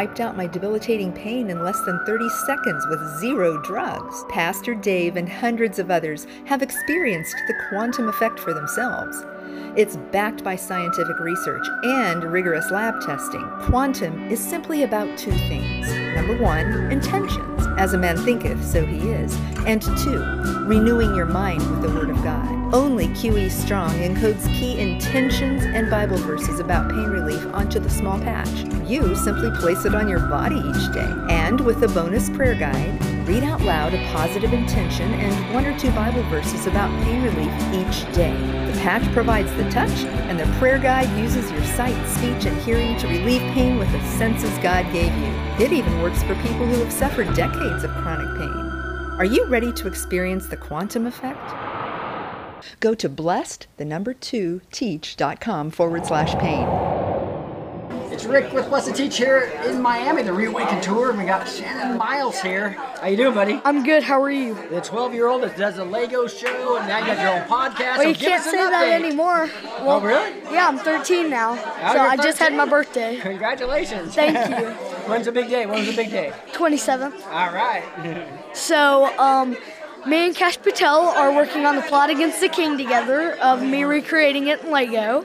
Wiped out my debilitating pain in less than 30 seconds with zero drugs. Pastor Dave and hundreds of others have experienced the quantum effect for themselves. It's backed by scientific research and rigorous lab testing. Quantum is simply about two things. Number one, intentions. As a man thinketh, so he is. And two, renewing your mind with the Word of God. Only QE Strong encodes key intentions and Bible verses about pain relief onto the small patch. You simply place it on your body each day. And with a bonus prayer guide, read out loud a positive intention and one or two Bible verses about pain relief each day. Patch provides the touch, and the prayer guide uses your sight, speech, and hearing to relieve pain with the senses God gave you. It even works for people who have suffered decades of chronic pain. Are you ready to experience the quantum effect? Go to blessed, the number two, teach.com forward slash pain. Rick with Blessed Teach here in Miami, the Reawaken Tour. And we got Shannon Miles here. How you doing, buddy? I'm good. How are you? The 12-year-old that does a Lego show, and now you got your own podcast. Well, so you can't say that anymore. Well, Oh, really? Yeah, I'm 13 now. Oh, so I just had my birthday. Congratulations. Thank you. When's the big day? When's the big day? 27th. All right. So, um, me and Kash Patel are working on the plot against the king together of me recreating it in Lego.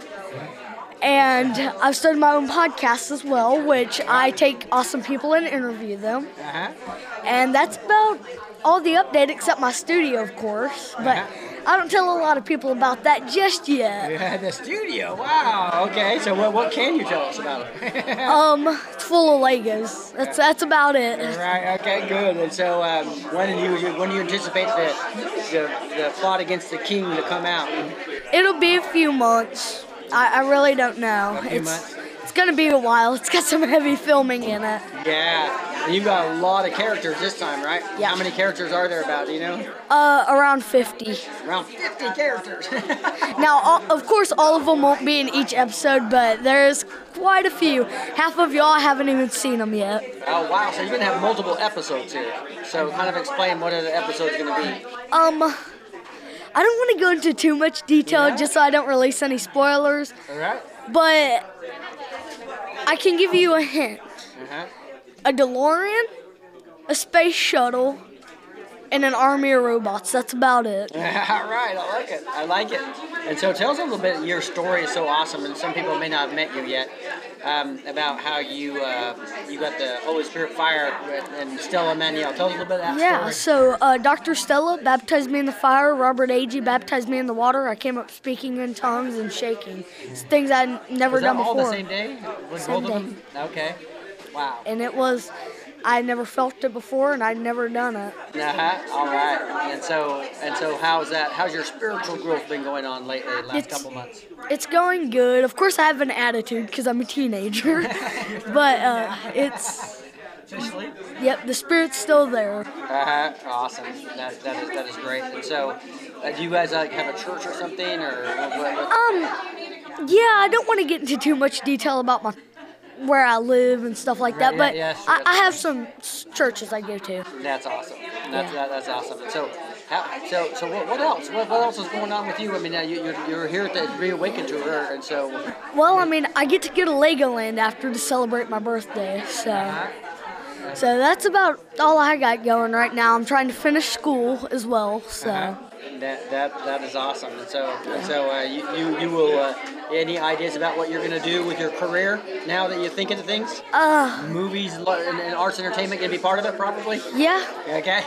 And I've started my own podcast as well, which I take awesome people and interview them. Uh-huh. And that's about all the update except my studio, of course. But I don't tell a lot of people about that just yet. Yeah, the studio. Wow. Okay. So what, what can you tell us about it? Um, it's full of Legos. That's that's about it. right. Okay. Good. And so um, when do you when do you anticipate the, the the plot against the king to come out? It'll be a few months. I, I really don't know. it's it's gonna be a while. It's got some heavy filming in it. Yeah. And you've got a lot of characters this time, right? Yeah. How many characters are there about? Do you know? Uh, around 50. Around 50 characters. Now, all, of course, all of them won't be in each episode, but there's quite a few. Half of y'all haven't even seen them yet. oh wow. So you're gonna have multiple episodes here. So kind of explain what are the episodes gonna be. Um, I don't want to go into too much detail Yeah. just so I don't release any spoilers, All right. but I can give you a hint. Uh-huh. a DeLorean, a space shuttle, and an army of robots. That's about it. All right, I like it. I like it. And so, tell us a little bit. Your story is so awesome, and some people may not have met you yet. Um, about how you uh, you got the Holy Spirit fire and Stella Immanuel. Tell us a little bit of that Yeah, story. so uh, Dr. Stella baptized me in the fire. Robert Agee baptized me in the water. I came up speaking in tongues and shaking. It's things I'd never Was that done all before. the same day? Was Same both of them? Okay. Wow. And it was, I never felt it before and I'd never done it. Uh-huh. All right. And so and so, how's that? How's your spiritual growth been going on lately? Last It's- couple months. It's going good. Of course, I have an attitude because I'm a teenager, but uh, it's, yep, the spirit's still there. Uh-huh. Awesome. That, that is that is great. And so, Uh, do you guys like have a church or something, or what, what, what? Um, yeah, I don't want to get into too much detail about my where I live and stuff like that, Right, but yeah, yeah, sure, I, I have some churches I go to. That's awesome. That's that, that's awesome. And so, how, so so what, what else? What, what else is going on with you? I mean, you, you're, you're here at the Reawaken tour, and so Well, I mean, I get to go to Legoland after to celebrate my birthday, so uh-huh. so that's about all I got going right now. I'm trying to finish school as well, so. Uh-huh. That that that is awesome. And so and so uh, you, you you will. Uh, any ideas about what you're going to do with your career now that you're thinking of things? Uh, Movies and, and arts entertainment to be part of it, probably. yeah, Okay.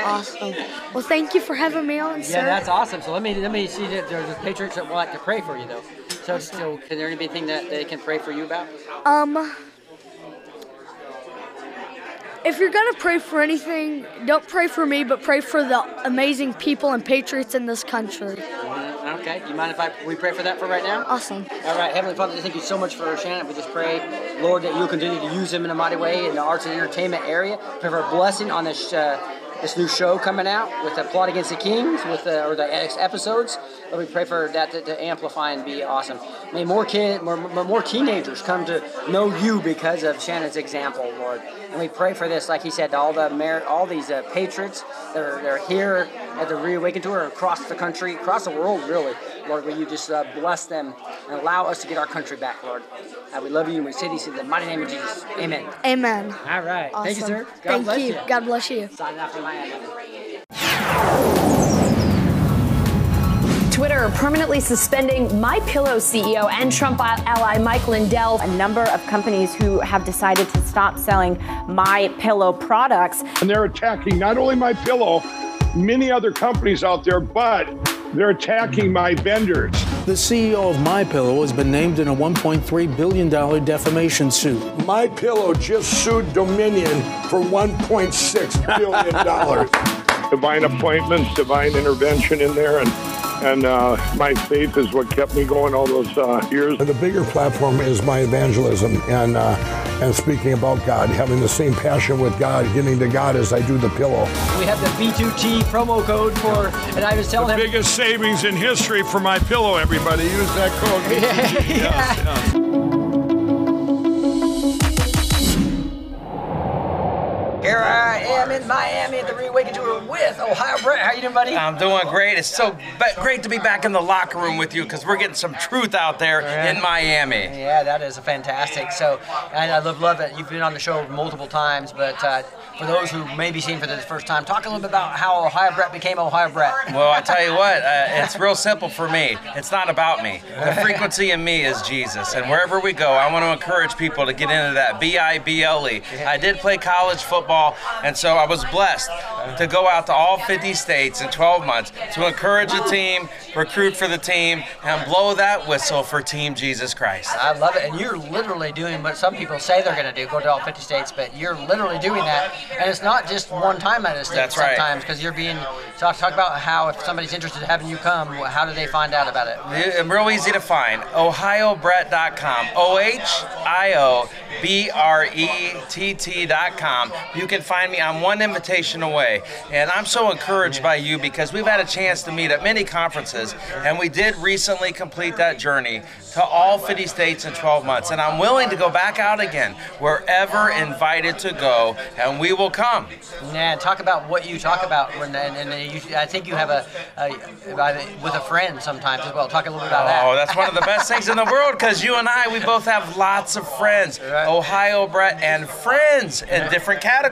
awesome. Well, thank you for having me on, sir. Yeah, that's awesome. So let me let me see that there's a patriots that would like to pray for you though. So so can there be anything that they can pray for you about? Um, if you're gonna pray for anything, don't pray for me, but pray for the amazing people and patriots in this country. Okay. Do you mind if I we pray for that for right now? Awesome. All right, Heavenly Father, thank you so much for Shannon. We just pray, Lord, that you'll continue to use him in a mighty way in the arts and entertainment area. Pray for a blessing on this uh, this new show coming out with the Plot Against the Kings, with the, or the episodes. Lord, we pray for that to, to amplify and be awesome. May more kid, more, more teenagers come to know you because of Shannon's example, Lord. And we pray for this, like he said, to all the mer- all these uh, patriots that are, that are here at the Reawaken Tour across the country, across the world, really. Lord, will you just uh, bless them and allow us to get our country back, Lord. Uh, we love you and we say these in the mighty name of Jesus. Amen. Amen. All right. Awesome. Thank you, sir. God Thank bless you. you. God bless you. Signing off. Twitter permanently suspending My Pillow CEO and Trump ally Mike Lindell. a number of companies who have decided to stop selling my pillow products and they're attacking not only my pillow many other companies out there but they're attacking my vendors The CEO of My Pillow has been named in a 1.3 billion dollar defamation suit. my pillow just sued dominion for 1.6 billion dollars divine appointments divine intervention in there and and uh, my faith is what kept me going all those uh, years. The bigger platform is my evangelism and uh, and speaking about God, having the same passion with God, getting to God as I do the pillow. We have the B2T promo code for, and I was telling him. Biggest savings in history for my pillow, everybody. Use that code. Yes, yes. Here I am in Miami at the Reawaken Tour with Ohio Brett. How you doing, buddy? I'm doing great. It's so great to be back in the locker room with you because we're getting some truth out there in Miami. Yeah, that is fantastic. So, and I love love it. You've been on the show multiple times, but uh, for those who may be seeing for the first time, talk a little bit about how Ohio Brett became Ohio Brett. Well, I tell you what, uh, it's real simple for me. It's not about me. The frequency in me is Jesus. And wherever we go, I want to encourage people to get into that B I B L E. I did play college football, and so I was blessed to go out to all 50 states in 12 months to encourage a team, recruit for the team, and blow that whistle for Team Jesus Christ. I love it, and you're literally doing what some people say they're going to do, go to all 50 states, but you're literally doing that, and it's not just one time at a state That's right. sometimes, because you're being, talk, talk about how if somebody's interested in having you come, how do they find out about it? Yeah, Real easy to find. OhioBrett.com. O H I O B R E T T.com. You can find me. I'm one invitation away. And I'm so encouraged by you because we've had a chance to meet at many conferences. And we did recently complete that journey to all 50 states in 12 months. And I'm willing to go back out again wherever invited to go. And we will come. Yeah, talk about what you talk about, when, and, and you, I think you have a, a, with a friend sometimes as well. Talk a little bit about that. Oh, that's one of the best things in the world because you and I, we both have lots of friends. Ohio Brett and friends in different categories.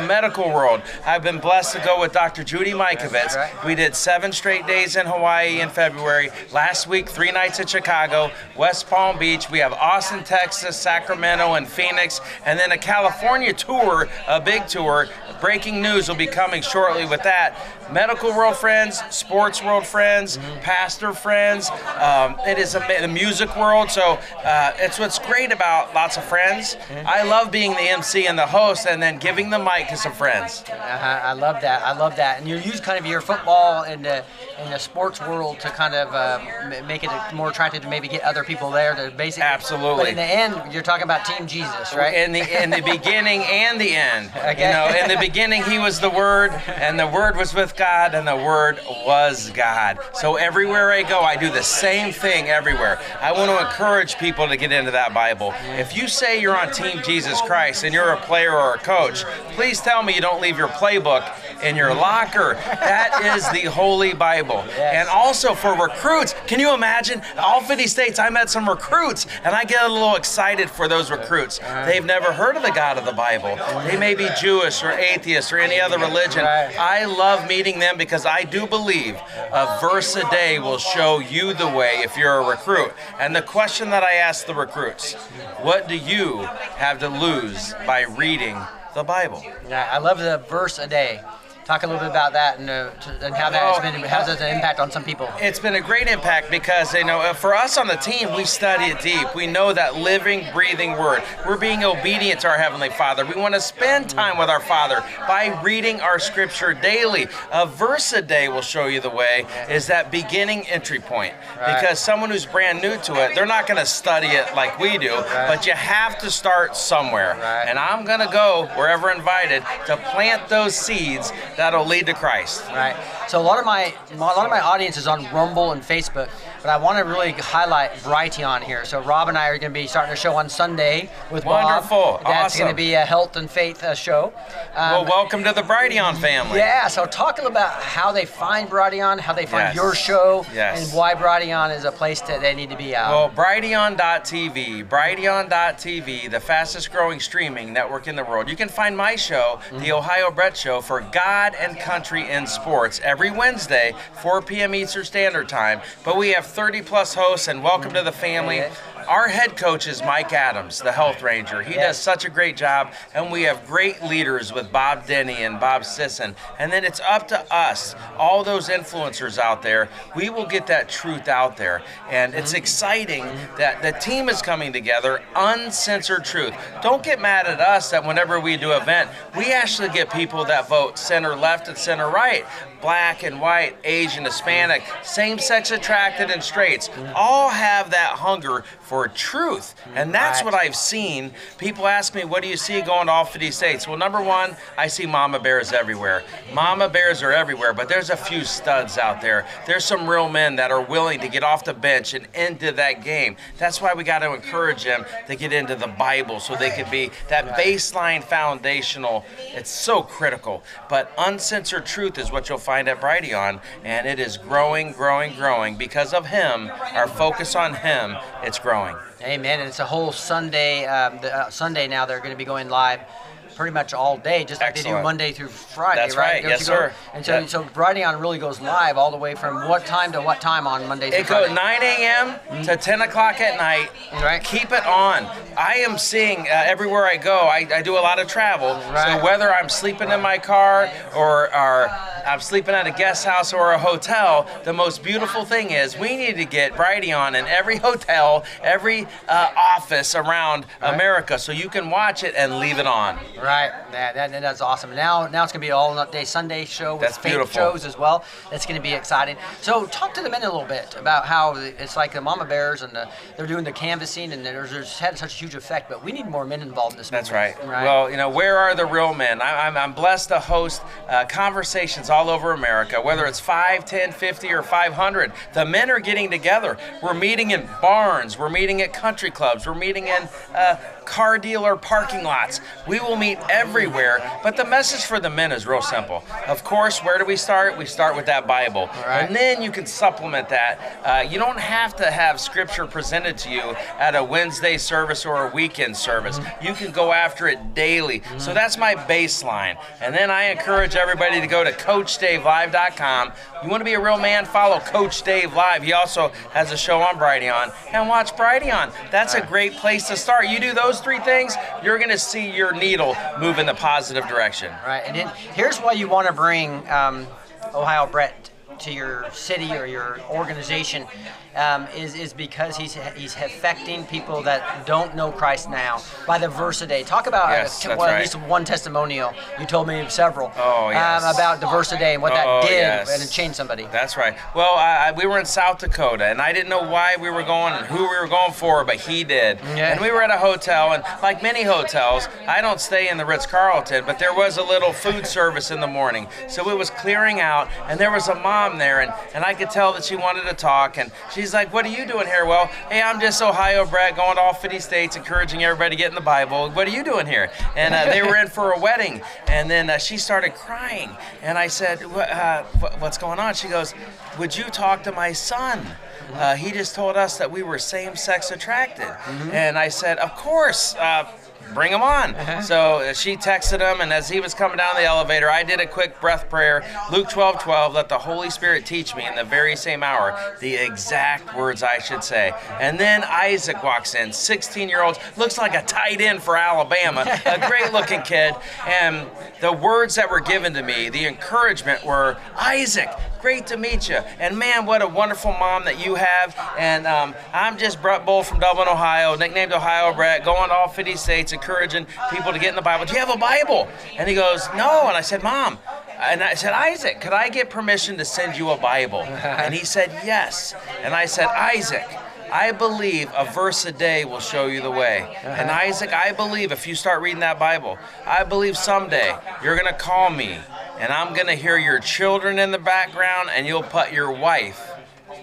The medical world. I've been blessed to go with Dr. Judy Mikovits. We did seven straight days in Hawaii in February. Last week, three nights in Chicago, West Palm Beach. We have Austin, Texas, Sacramento, and Phoenix. And then a California tour, a big tour. Breaking news will be coming shortly with that. Medical world friends, sports world friends, pastor friends. Um, it is a, the music world. So uh, it's what's great about lots of friends. I love being the MC and the host, and then giving the mic to some friends. Uh-huh, I love that. I love that. And you use kind of your football and the in the sports world to kind of uh, make it more attractive to maybe get other people there to basically. Absolutely. But in the end, you're talking about Team Jesus, right? In the in the beginning and the end. Okay. You know, in the beginning he was the Word, and the Word was with God, and the Word was God. So everywhere I go, I do the same thing everywhere. I want to encourage people to get into that Bible. If you say you're on Team Jesus Christ and you're a player or a coach, please tell me you don't leave your playbook in your locker. That is the Holy Bible. And also for recruits, can you imagine? All 50 states, I met some recruits, and I get a little excited for those recruits. Uh-huh. They've never heard of the God of the Bible. They may be Jewish or atheist or any other religion. I love meeting them because I do believe a verse a day will show you the way if you're a recruit. And the question that I ask the recruits, what do you have to lose by reading the Bible? Yeah, I love the verse a day. Talk a little bit about that and, uh, to- and how that has been how has that impact on some people. It's been a great impact because you know, uh, for us on the team, we study it deep. We know that living, breathing Word. We're being obedient to our Heavenly Father. We want to spend time with our Father by reading our Scripture daily. A verse a day will show you the way. Is that beginning entry point? Right. Because someone who's brand new to it, they're not going to study it like we do. But you have to start somewhere. And I'm going to go wherever invited to plant those seeds that'll lead to Christ. Right. So a lot of my a lot of my audience is on Rumble and Facebook, but I want to really highlight Brighteon here. So Rob and I are going to be starting a show on Sunday with Wonderful. Bob. That's Awesome. going to be a health and faith uh, show. well, Um, welcome to the Brighteon family. Yeah, so talk a little about how they find Brighteon, how they find Yes. your show, Yes. and why Brighteon is a place that they need to be out. Well, Brighteon.tv, Brighteon.tv, the fastest growing streaming network in the world. You can find my show, The Ohio Brett Show, for God and Country in Sports every Wednesday, 4 p.m. Eastern Standard Time. But we have 30 plus hosts, and welcome to the family. Our head coach is Mike Adams, the health ranger. He does such a great job, and we have great leaders with Bob Denny and Bob Sisson. And then it's up to us, all those influencers out there. We will get that truth out there, and it's mm-hmm. exciting that the team is coming together, uncensored truth. Don't get mad at us that whenever we do an event, we actually get people that vote center left and center right, black and white, Asian, Hispanic, same-sex attracted and straights, mm-hmm. all have that hunger for truth. And mm, that's what I've seen. People ask me, what do you see going to all 50 states? Well, number one, I see mama bears everywhere. Mama bears are everywhere, but there's a few studs out there. There's some real men that are willing to get off the bench and into that game. That's why we got to encourage them to get into the Bible so they can be that baseline foundational. It's so critical. But uncensored truth is what you'll find at Brighteon, and it is growing, growing, growing. Because of him, our focus on him, it's growing. Amen. And it's a whole Sunday. Um, the, uh, Sunday now they're going to be going live. Pretty much all day, just like they do Monday through Friday, That's right? right. Yes, sir. And so, Yeah. so Brighteon really goes live all the way from what time to what time on Monday through It goes Friday? 9 a.m. to 10 o'clock at night. Right. Keep it on. I am seeing uh, everywhere I go. I, I do a lot of travel. Right. So whether I'm sleeping in my car or, or I'm sleeping at a guest house or a hotel, the most beautiful thing is we need to get Brighteon in every hotel, every uh, office around America, so you can watch it and leave it on. Right. That, that, that's awesome. Now, now it's going to be an all-day Sunday show with That's faith beautiful. shows as well. That's going to be exciting. So, talk to the men a little bit about how it's like the Mama Bears and the, they're doing the canvassing and there's, there's had such a huge effect. But we need more men involved in this. That's movement, right. Well, you know, where are the real men? I, I'm, I'm blessed to host uh, conversations all over America, whether it's 5, 10, 50, or 500. The men are getting together. We're meeting in barns, we're meeting at country clubs, we're meeting in uh, car dealer parking lots. We will meet everywhere, but the message for the men is real simple. Of course, where do we start? We start with that Bible. And then you can supplement that. Uh, you don't have to have scripture presented to you at a Wednesday service or a weekend service. You can go after it daily. So that's my baseline. And then I encourage everybody to go to CoachDaveLive.com. You want to be a real man? Follow Coach Dave Live. He also has a show on Brighteon. And watch Brighteon. That's a great place to start. You do those three things, you're going to see your needle move in the positive direction. Right. And then here's why you want to bring um, Ohio Brett to your city or your organization um, is, is because he's he's affecting people that don't know Christ now by the verse a day. Talk about Yes, uh, that's well, right. at least one testimonial. You told me several Oh, yes. um, about the verse a day and what that Oh, did yes. and it changed somebody. That's right. Well, I- we were in South Dakota, and I didn't know why we were going and who we were going for, but he did. Yeah. And we were at a hotel, and like many hotels, I don't stay in the Ritz Carlton, but there was a little food service in the morning. So it was clearing out, and there was a mom there, and, and I could tell that she wanted to talk. And she's like, What are you doing here? Well, hey, I'm just Ohio Brett going to all 50 states, encouraging everybody to get in the Bible. What are you doing here? And uh, they were in for a wedding, and then uh, she started crying. And I said, "What, uh, What's going on? She goes, Would you talk to my son? Uh, he just told us that we were same sex attracted. And I said, Of course. Bring him on. So uh, she texted him, and as he was coming down the elevator, I did a quick breath prayer. Luke 12 12, let the Holy Spirit teach me in the very same hour the exact words I should say. And then Isaac walks in, 16 year old, looks like a tight end for Alabama, a great looking kid. And the words that were given to me, the encouragement were Isaac, great to meet you. And man, what a wonderful mom that you have. And um, I'm just Brett Bull from Dublin, Ohio, nicknamed Ohio Brett, going to all 50 states, encouraging people to get in the Bible. Do you have a Bible? And he goes, No. And I said, Mom. And I said, Isaac, could I get permission to send you a Bible? And he said, Yes. And I said, Isaac, I believe a verse a day will show you the way. Uh-huh. And Isaac, I believe if you start reading that Bible, I believe someday you're going to call me and I'm going to hear your children in the background and you'll put your wife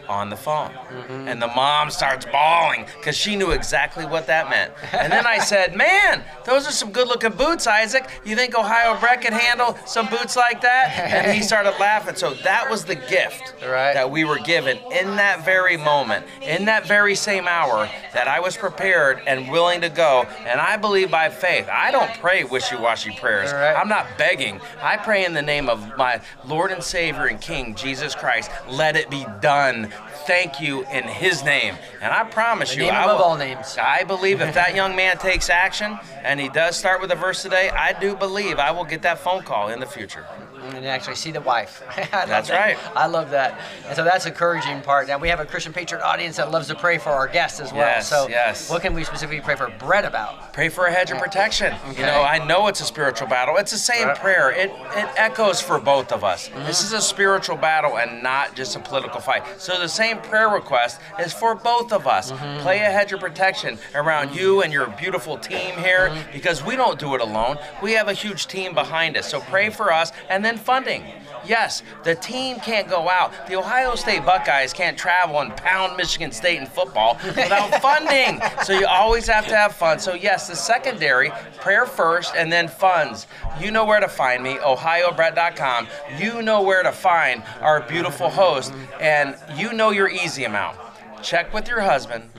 on the phone. And the mom starts bawling because she knew exactly what that meant. And then I said, Man, those are some good looking boots, Isaac. You think Ohio Brett can handle some boots like that? And he started laughing. So that was the gift that we were given in that very moment, in that very same hour, that I was prepared and willing to go. And I believe by faith. I don't pray wishy washy prayers. I'm not begging. I pray in the name of my Lord and Savior and King, Jesus Christ. Let it be done. Thank you in His name. And I promise you, I will- all names. I believe if that young man takes action and he does start with a verse today, I do believe I will get that phone call in the future. And actually see the wife. That's that. right. I love that. And so that's the encouraging part. Now we have a Christian Patriot audience that loves to pray for our guests as well. Yes, so yes. what can we specifically pray for Brett about? Pray for a hedge of protection. Okay. You know, I know it's a spiritual battle. It's the same Right. prayer. It it echoes for both of us. Mm-hmm. This is a spiritual battle and not just a political fight. So the same prayer request is for both of us. Mm-hmm. Play a hedge of protection around you and your beautiful team here Mm-hmm. because we don't do it alone. We have a huge team behind us. So pray for us and then funding. Yes, the team can't go out. The Ohio State Buckeyes can't travel and pound Michigan State in football without funding. So you always have to have fun. So yes, the secondary, prayer first and then funds. You know where to find me, ohiobrett.com. You know where to find our beautiful host and you know your easy amount. Check with your husband,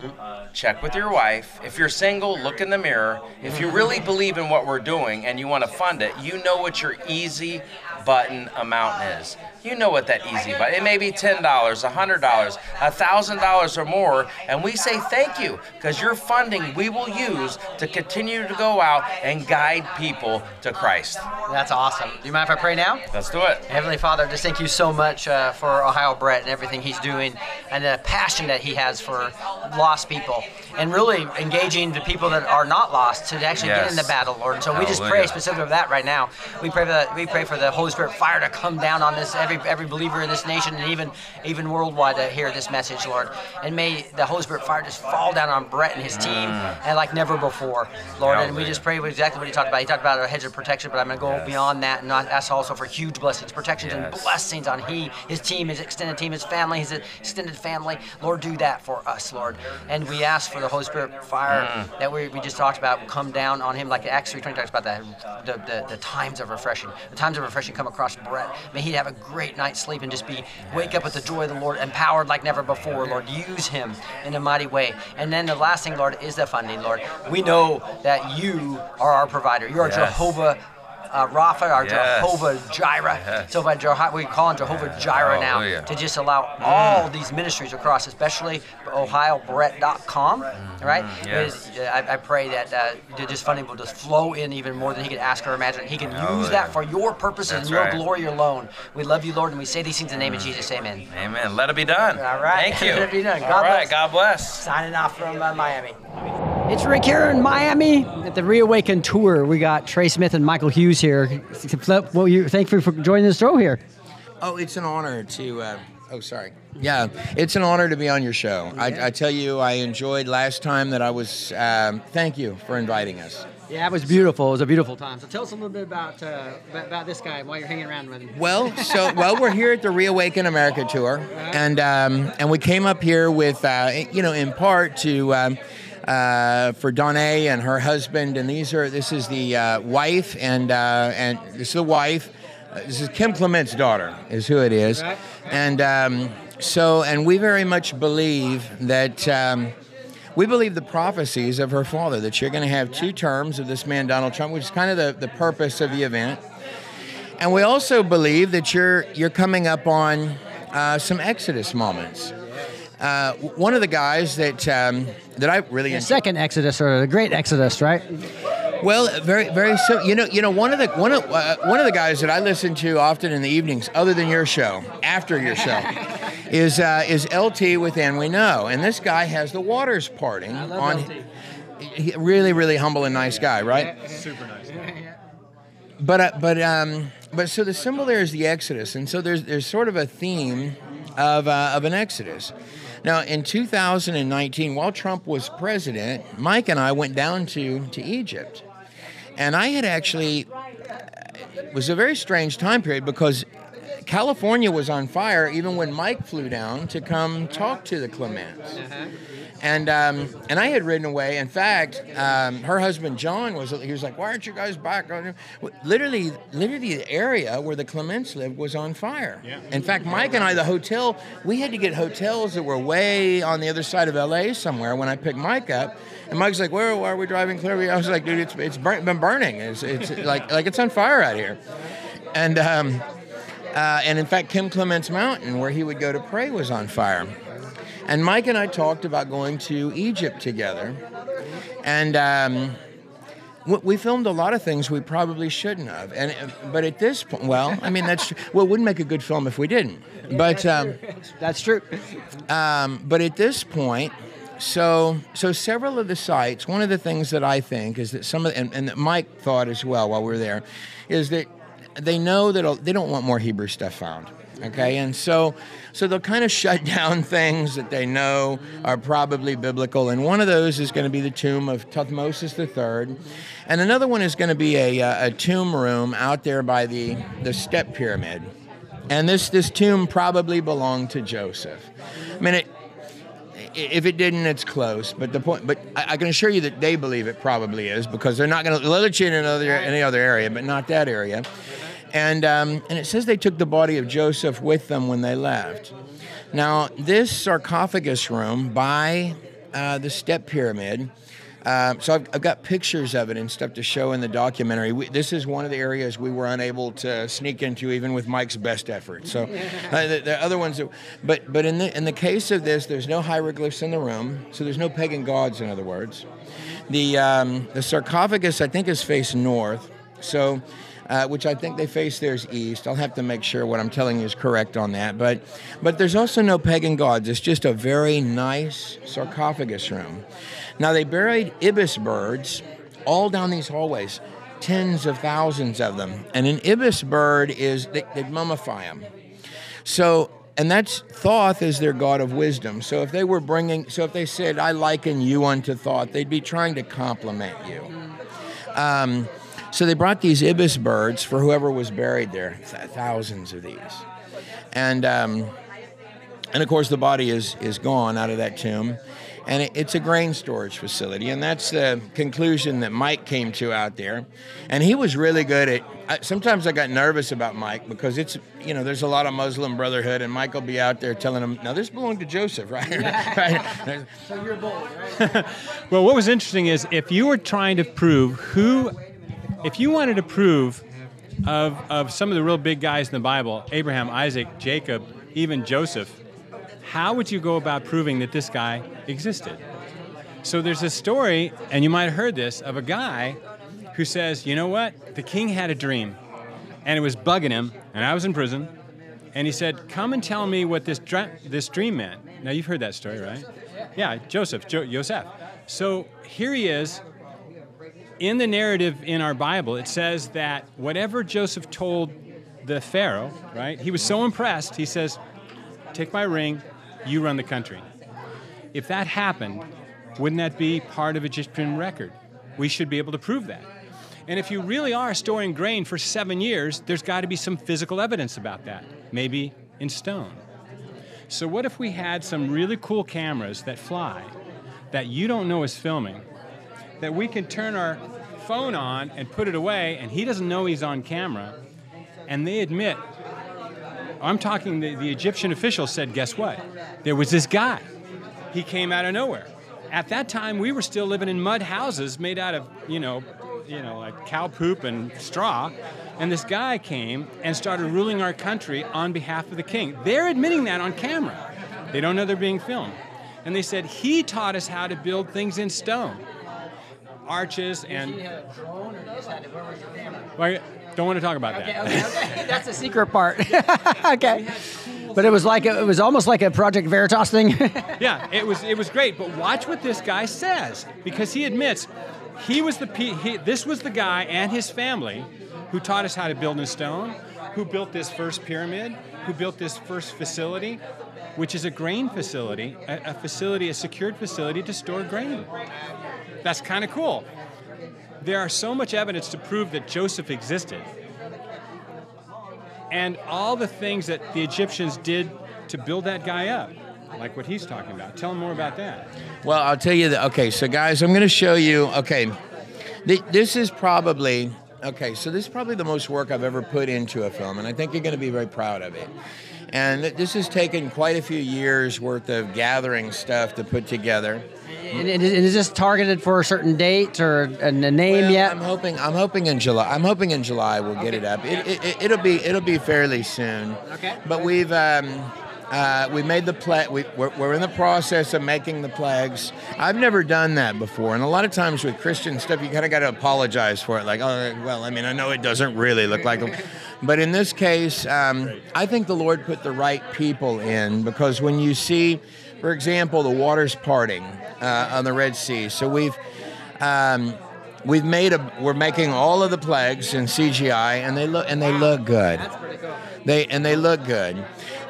check with your wife. If you're single, look in the mirror. If you really believe in what we're doing and you want to fund it, you know what your easy button amount is. You know what that easy button. It may be $10, $100, $1,000 or more, and we say thank you because your funding we will use to continue to go out and guide people to Christ. That's awesome. Do you mind if I pray now? Let's do it. Heavenly Father, just thank you so much uh, for Ohio Brett and everything he's doing and the passion that he has for lost people and really engaging the people that are not lost to actually get in the battle, Lord. And so we just pray specifically for that right now. We pray for the, we pray for the Holy Spirit fire to come down on this every every believer in this nation and even even worldwide to hear this message, Lord. And may the Holy Spirit fire just fall down on Brett and his team and like never before, Lord. And we just pray exactly what he talked about. He talked about a hedge of protection, but I'm going to go beyond that and not ask also for huge blessings, protections and blessings on he, his team, his extended team, his family, his extended family. Lord, do that for us, Lord. And we ask for the Holy Spirit fire Mm. that we, we just talked about will come down on him, like Acts 3:20 talks about that, the, the, the times of refreshing. The times of refreshing come across Brett. May he have a great night's sleep and just be wake up with the joy of the Lord, empowered like never before. Lord, use him in a mighty way. And then the last thing, Lord, is the funding, Lord. We know that you are our provider. You are Yes. Jehovah uh, Rapha, our Yes. Jehovah Jireh. Yes. So by Jeho- we call him Jehovah Jireh now Hallelujah. to just allow all these ministries across, especially OhioBrett.com, right? yes. Is- I, I pray that uh, this funding will just flow in even more than he can ask or imagine. He can use Hallelujah. that for your purposes That's and your right. glory alone. We love you, Lord, and we say these things in the name of Jesus. Amen. Amen. Let it be done. All right. Thank you. Let it be done. All God right. bless. God bless. Signing off from uh, Miami. It's Rick here in Miami at the Reawaken Tour. We got Trey Smith and Michael Hughes here. Flip, well, you thank you for joining the show here. Oh, it's an honor to. Uh, oh, sorry. Yeah, it's an honor to be on your show. I, I tell you, I enjoyed last time that I was. Um, thank you for inviting us. Yeah, it was beautiful. It was a beautiful time. So tell us a little bit about uh, about, about this guy while you're hanging around with him. Well, so well, we're here at the Reawaken America tour, and um, and we came up here with, uh, you know, in part to. Um, uh, for Donna and her husband, and these are this is the uh, wife, and uh, and this is the wife. Uh, this is Kim Clement's daughter, is who it is, and um, so and we very much believe that. Um, we believe the prophecies of her father that you're going to have two terms of this man Donald Trump, which is kind of the, the purpose of the event. And we also believe that you're you're coming up on uh, some Exodus moments. Uh, one of the guys that um, that I really The second Exodus or the Great Exodus, right? well, very, very so. You know, you know, one of the one of uh, one of the guys that I listen to often in the evenings, other than your show, after your show, is uh, is LT with And We Know, and this guy has the waters parting on. He, really, really humble and nice guy, right? Super nice. But uh, but um, but so the symbol there is the Exodus, and so there's there's sort of a theme of uh, of an Exodus. Now, in 2019, while Trump was president, Mike and I went down to to Egypt, and I had actually it was a very strange time period because California was on fire even when Mike flew down to come talk to the Clements. And um, and I had ridden away. In fact, um, her husband John was he was like, "Why aren't you guys back?" on Literally, literally, the area where the Clements lived was on fire. Yeah. In fact, Mike and I, the hotel, we had to get hotels that were way on the other side of LA somewhere. When I picked Mike up, and Mike's like, "Where? Why are we driving clearly?" I was like, "Dude, it's it's burnt, been burning. It's, it's like like it's on fire out here." And um, uh, and in fact, Kim Clements Mountain, where he would go to pray, was on fire. And Mike and I talked about going to Egypt together. And um, we filmed a lot of things we probably shouldn't have. And uh, but at this point, well, I mean that's well, it wouldn't make a good film if we didn't. But um, that's true. Um, but at this point, so so several of the sites. One of the things that I think is that some of and, and that Mike thought as well while we were there, is that they know that they don't want more Hebrew stuff found. Okay, and so so they'll kind of shut down things that they know are probably biblical, and one of those is going to be the tomb of Tuthmosis III, and another one is going to be a, uh, a tomb room out there by the the step pyramid, and this this tomb probably belonged to Joseph. I mean, it, if it didn't, it's close. But the point, but I, I can assure you that they believe it probably is because they're not going to let you in another any other area, but not that area. And um, and it says they took the body of Joseph with them when they left. Now this sarcophagus room by uh, the step pyramid. Uh, so I've, I've got pictures of it and stuff to show in the documentary. We, this is one of the areas we were unable to sneak into, even with Mike's best efforts. So uh, the, the other ones, that, but but in the in the case of this, there's no hieroglyphs in the room, so there's no pagan gods. In other words, the um, the sarcophagus I think is faced north, so. Uh, which I think they face theirs east. I'll have to make sure what I'm telling you is correct on that. But, but there's also no pagan gods. It's just a very nice sarcophagus room. Now they buried ibis birds all down these hallways, tens of thousands of them. And an ibis bird is they, they mummify them. So and that's Thoth is their god of wisdom. So if they were bringing, so if they said, "I liken you unto Thoth," they'd be trying to compliment you. Um, so they brought these ibis birds for whoever was buried there, th- thousands of these, and um, and of course the body is is gone out of that tomb, and it, it's a grain storage facility, and that's the conclusion that Mike came to out there, and he was really good at. I, sometimes I got nervous about Mike because it's you know there's a lot of Muslim Brotherhood, and Mike will be out there telling them, now this belonged to Joseph, right? right? So you're bold, right? Well, what was interesting is if you were trying to prove who, if you wanted to prove of, of some of the real big guys in the Bible Abraham, Isaac, Jacob, even Joseph, how would you go about proving that this guy existed? So there's a story, and you might have heard this, of a guy who says, You know what? The king had a dream, and it was bugging him, and I was in prison. And he said, Come and tell me what this, dr- this dream meant. Now, you've heard that story, right? Yeah, Joseph, jo- Joseph. So here he is. In the narrative in our Bible, it says that whatever Joseph told the Pharaoh, right, he was so impressed, he says, Take my ring, you run the country. If that happened, wouldn't that be part of Egyptian record? We should be able to prove that. And if you really are storing grain for seven years, there's got to be some physical evidence about that, maybe in stone. So, what if we had some really cool cameras that fly that you don't know is filming, that we can turn our phone on and put it away, and he doesn't know he's on camera, and they admit, I'm talking, the, the Egyptian official said, guess what? There was this guy. He came out of nowhere. At that time, we were still living in mud houses made out of, you know, you know, like cow poop and straw. And this guy came and started ruling our country on behalf of the king. They're admitting that on camera. They don't know they're being filmed. And they said, he taught us how to build things in stone arches and. Well, don't want to talk about Okay, that. okay, okay. That's the secret part. okay. But it was like it was almost like a Project Veritas thing. yeah, it was it was great. But watch what this guy says because he admits he was the pe- he, this was the guy and his family who taught us how to build in stone, who built this first pyramid, who built this first facility, which is a grain facility, a, a facility, a secured facility to store grain. That's kind of cool. There are so much evidence to prove that Joseph existed. And all the things that the Egyptians did to build that guy up, like what he's talking about. Tell him more about that. Well, I'll tell you that. Okay, so guys, I'm going to show you. Okay, th- this is probably okay. So this is probably the most work I've ever put into a film, and I think you're going to be very proud of it. And this has taken quite a few years worth of gathering stuff to put together. and, and is this targeted for a certain date or a, name Well, yet? I'm hoping. I'm hoping in July. I'm hoping in July we'll get it up. It, it, it, will be. It'll be fairly soon. Okay. But we've. Um, uh, we made the plague. We, we're, we're in the process of making the plagues. I've never done that before, and a lot of times with Christian stuff, you kind of got to apologize for it. Like, oh, well, I mean, I know it doesn't really look like them, but in this case, um, I think the Lord put the right people in because when you see, for example, the waters parting uh, on the Red Sea, so we've. Um, We've made a. We're making all of the plagues in CGI, and they look and they look good. They and they look good,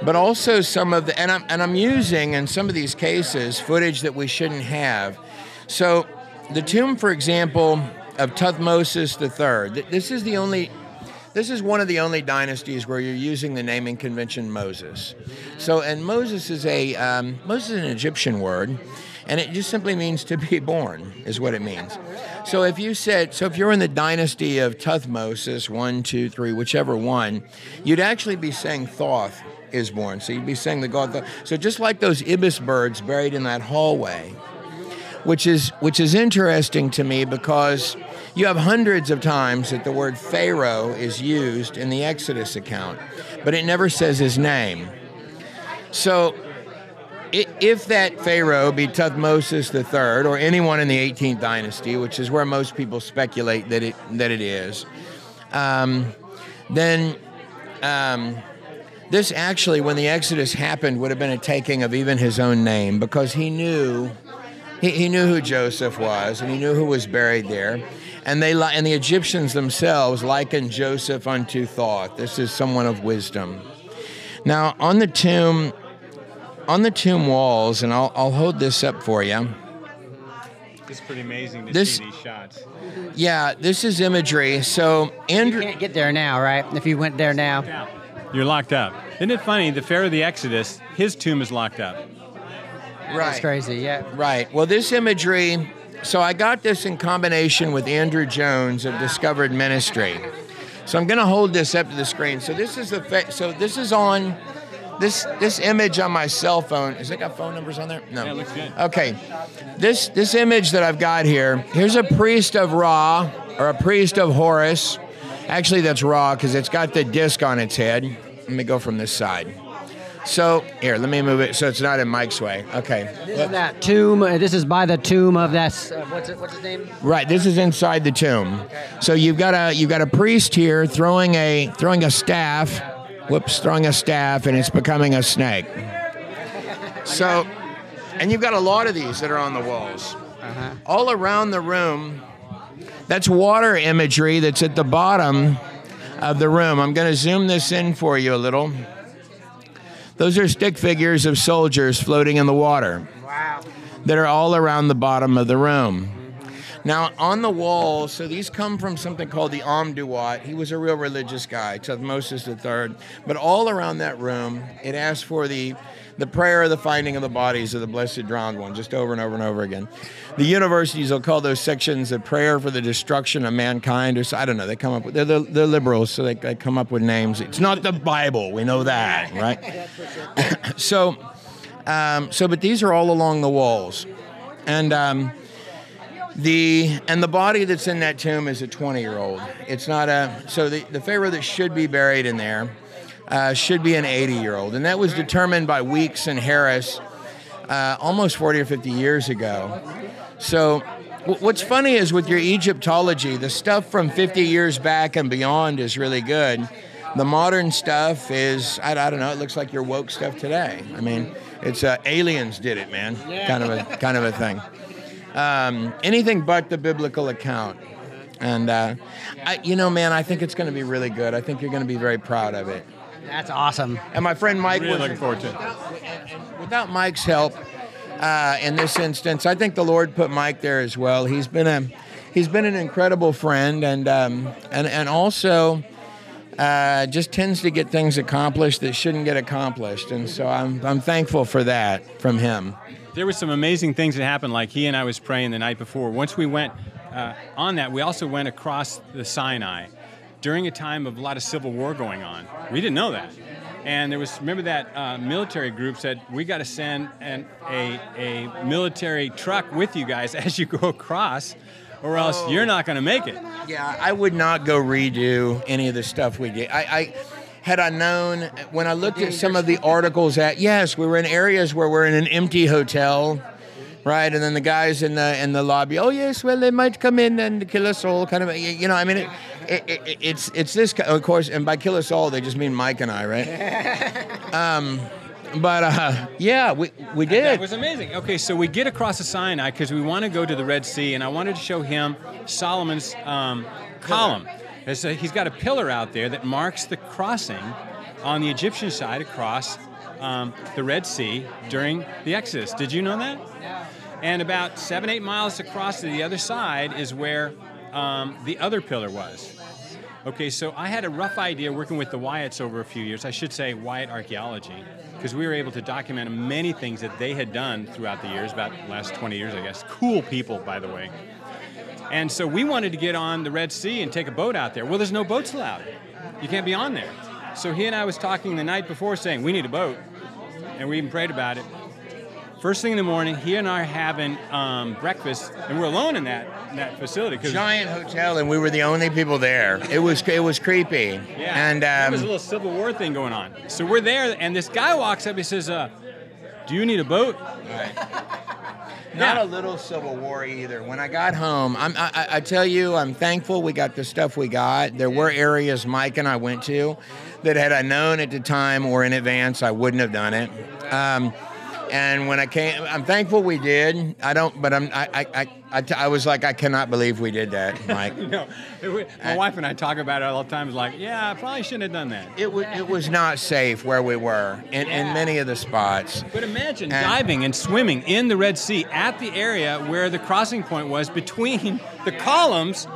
but also some of the and I'm and I'm using in some of these cases footage that we shouldn't have. So, the tomb, for example, of Tuthmosis III. th- This is the only. This is one of the only dynasties where you're using the naming convention Moses. So, and Moses is a um, Moses is an Egyptian word, and it just simply means to be born, is what it means. So, if you said, so if you're in the dynasty of Tuthmosis, one, two, three, whichever one, you'd actually be saying Thoth is born. So you'd be saying the god. So just like those ibis birds buried in that hallway, which is which is interesting to me because you have hundreds of times that the word Pharaoh is used in the Exodus account, but it never says his name. So if that Pharaoh be Tuthmosis III or anyone in the 18th dynasty, which is where most people speculate that it that it is, um, then um, this actually, when the Exodus happened, would have been a taking of even his own name because he knew he, he knew who Joseph was and he knew who was buried there. And they and the Egyptians themselves likened Joseph unto Thoth. This is someone of wisdom. Now on the tomb, on the tomb walls, and I'll, I'll hold this up for you. It's pretty amazing to This- see these shots. Yeah, this is imagery. So Andrew can't get there now, right? If you went there now. You're locked up. Isn't it funny? The Pharaoh of the Exodus, his tomb is locked up. Right. That's crazy, yeah. Right. Well, this imagery, so I got this in combination with Andrew Jones of Discovered Ministry. So I'm going to hold this up to the screen. So this is the fa- so this is on this this image on my cell phone. Has it got phone numbers on there? No. Yeah, looks good. Okay. This this image that I've got here. Here's a priest of Ra or a priest of Horus, Actually, that's Ra because it's got the disc on its head. Let me go from this side. So here, let me move it so it's not in Mike's way. Okay. This is that tomb. uh, This is by the tomb of that. Uh, what's it? What's his name? Right, this is inside the tomb. So you've got a you've got a priest here throwing a throwing a staff. Whoops, throwing a staff, and it's becoming a snake. So, and you've got a lot of these that are on the walls, all around the room. That's water imagery that's at the bottom of the room. I'm going to zoom this in for you a little. Those are stick figures of soldiers floating in the water that are all around the bottom of the room. Now, on the wall, so these come from something called the Amduat. He was a real religious guy, Tuthmosis III. But all around that room, it asks for the, the prayer of the finding of the bodies of the blessed drowned one, just over and over and over again. The universities will call those sections a prayer for the destruction of mankind, or so, I don't know. They come up with they're, they're, they're liberals, so they, they come up with names. It's not the Bible, we know that, right? so, um, so, but these are all along the walls, and um, the and the body that's in that tomb is a 20 year old. It's not a so the, the pharaoh that should be buried in there uh, should be an 80 year old, and that was determined by Weeks and Harris uh, almost 40 or 50 years ago. So. wh- What's funny is with your Egyptology, the stuff from 50 years back and beyond is really good. The modern stuff is, I, I don't know, it looks like your woke stuff today. I mean, it's uh, aliens did it, man, kind of a kind of a thing um, anything but the biblical account. And uh, I, you know, man, I think it's going to be really good. I think you're going to be very proud of it. That's awesome. And my friend Mike Really was looking forward to it. without Mike's help uh, in this instance, I think the Lord put Mike there as well. He's been a he's been an incredible friend, and um, and and also uh, just tends to get things accomplished that shouldn't get accomplished, and so I'm I'm thankful for that from him. There were some amazing things that happened, like he and I was praying the night before. Once we went uh, on that, we also went across the Sinai during a time of a lot of civil war going on. We didn't know that. And there was, remember that uh, military group said, we got to send an, a, a military truck with you guys as you go across, or else Oh. you're not going to make it. Yeah, I would not go redo any of the stuff we did. I, I had I known when I looked at some of the articles that yes, we were in areas where we're in an empty hotel, right? And then the guys in the in the lobby, oh yes, well they might come in and kill us all, kind of. You know, I mean, it, it, it, it's it's this of course, and by kill us all they just mean Mike and I, right? um, but uh, yeah, we we did. That was amazing. Okay, so we get across the Sinai because we want to go to the Red Sea, and I wanted to show him Solomon's um, column. A- he's got a pillar out there that marks the crossing on the Egyptian side across um, the Red Sea during the Exodus. Did you know that? And about seven, eight miles across to the other side is where um, the other pillar was. Okay, so I had a rough idea working with the Wyatts over a few years. I should say Wyatt Archaeology, because we were able to document many things that they had done throughout the years, about the last 20 years, I guess. Cool people, by the way. And so we wanted to get on the Red Sea and take a boat out there. Well, there's no boats allowed. You can't be on there. So he and I was talking the night before saying, we need a boat. And we even prayed about it. First thing in the morning, he and I are having um, breakfast, and we're alone in that, in that facility. 'cause- Giant hotel, and we were the only people there. It was it was creepy. Yeah. And there um, was a little Civil War thing going on. So we're there, and this guy walks up. He says, uh, "Do you need a boat?" Not a little Civil War either. When I got home, I'm, I, I- I tell you, I'm thankful we got the stuff we got. There were areas Mike and I went to that had I known at the time or in advance, I wouldn't have done it. Um, and when I came, I'm thankful we did. I don't, but I'm, I, I, I, I, t- I was like, I cannot believe we did that, Mike. no, it wa- my wife and I talk about it all the time. It's like, yeah, I probably shouldn't have done that. It was, it was not safe where we were in, in many of the spots. But imagine And- diving and swimming in the Red Sea at the area where the crossing point was between the columns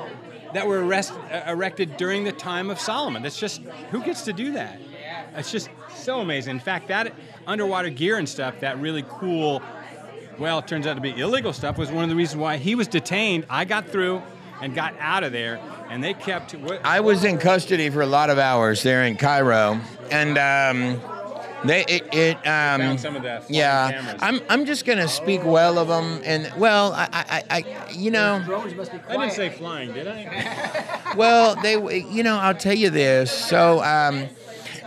that were arrest, uh, erected during the time of Solomon. That's just who gets to do that? It's just so amazing. In fact, that underwater gear and stuff, that really cool, well, it turns out to be illegal stuff, was one of the reasons why he was detained. I got through and got out of there, and they kept. What, I was in custody for a lot of hours there in Cairo, and um, They it, it um, some of yeah. cameras. I'm I'm just gonna speak well of them, and well, I I, I you know. Drones must be I didn't say flying, did I? Well, they, you know, I'll tell you this. So, um,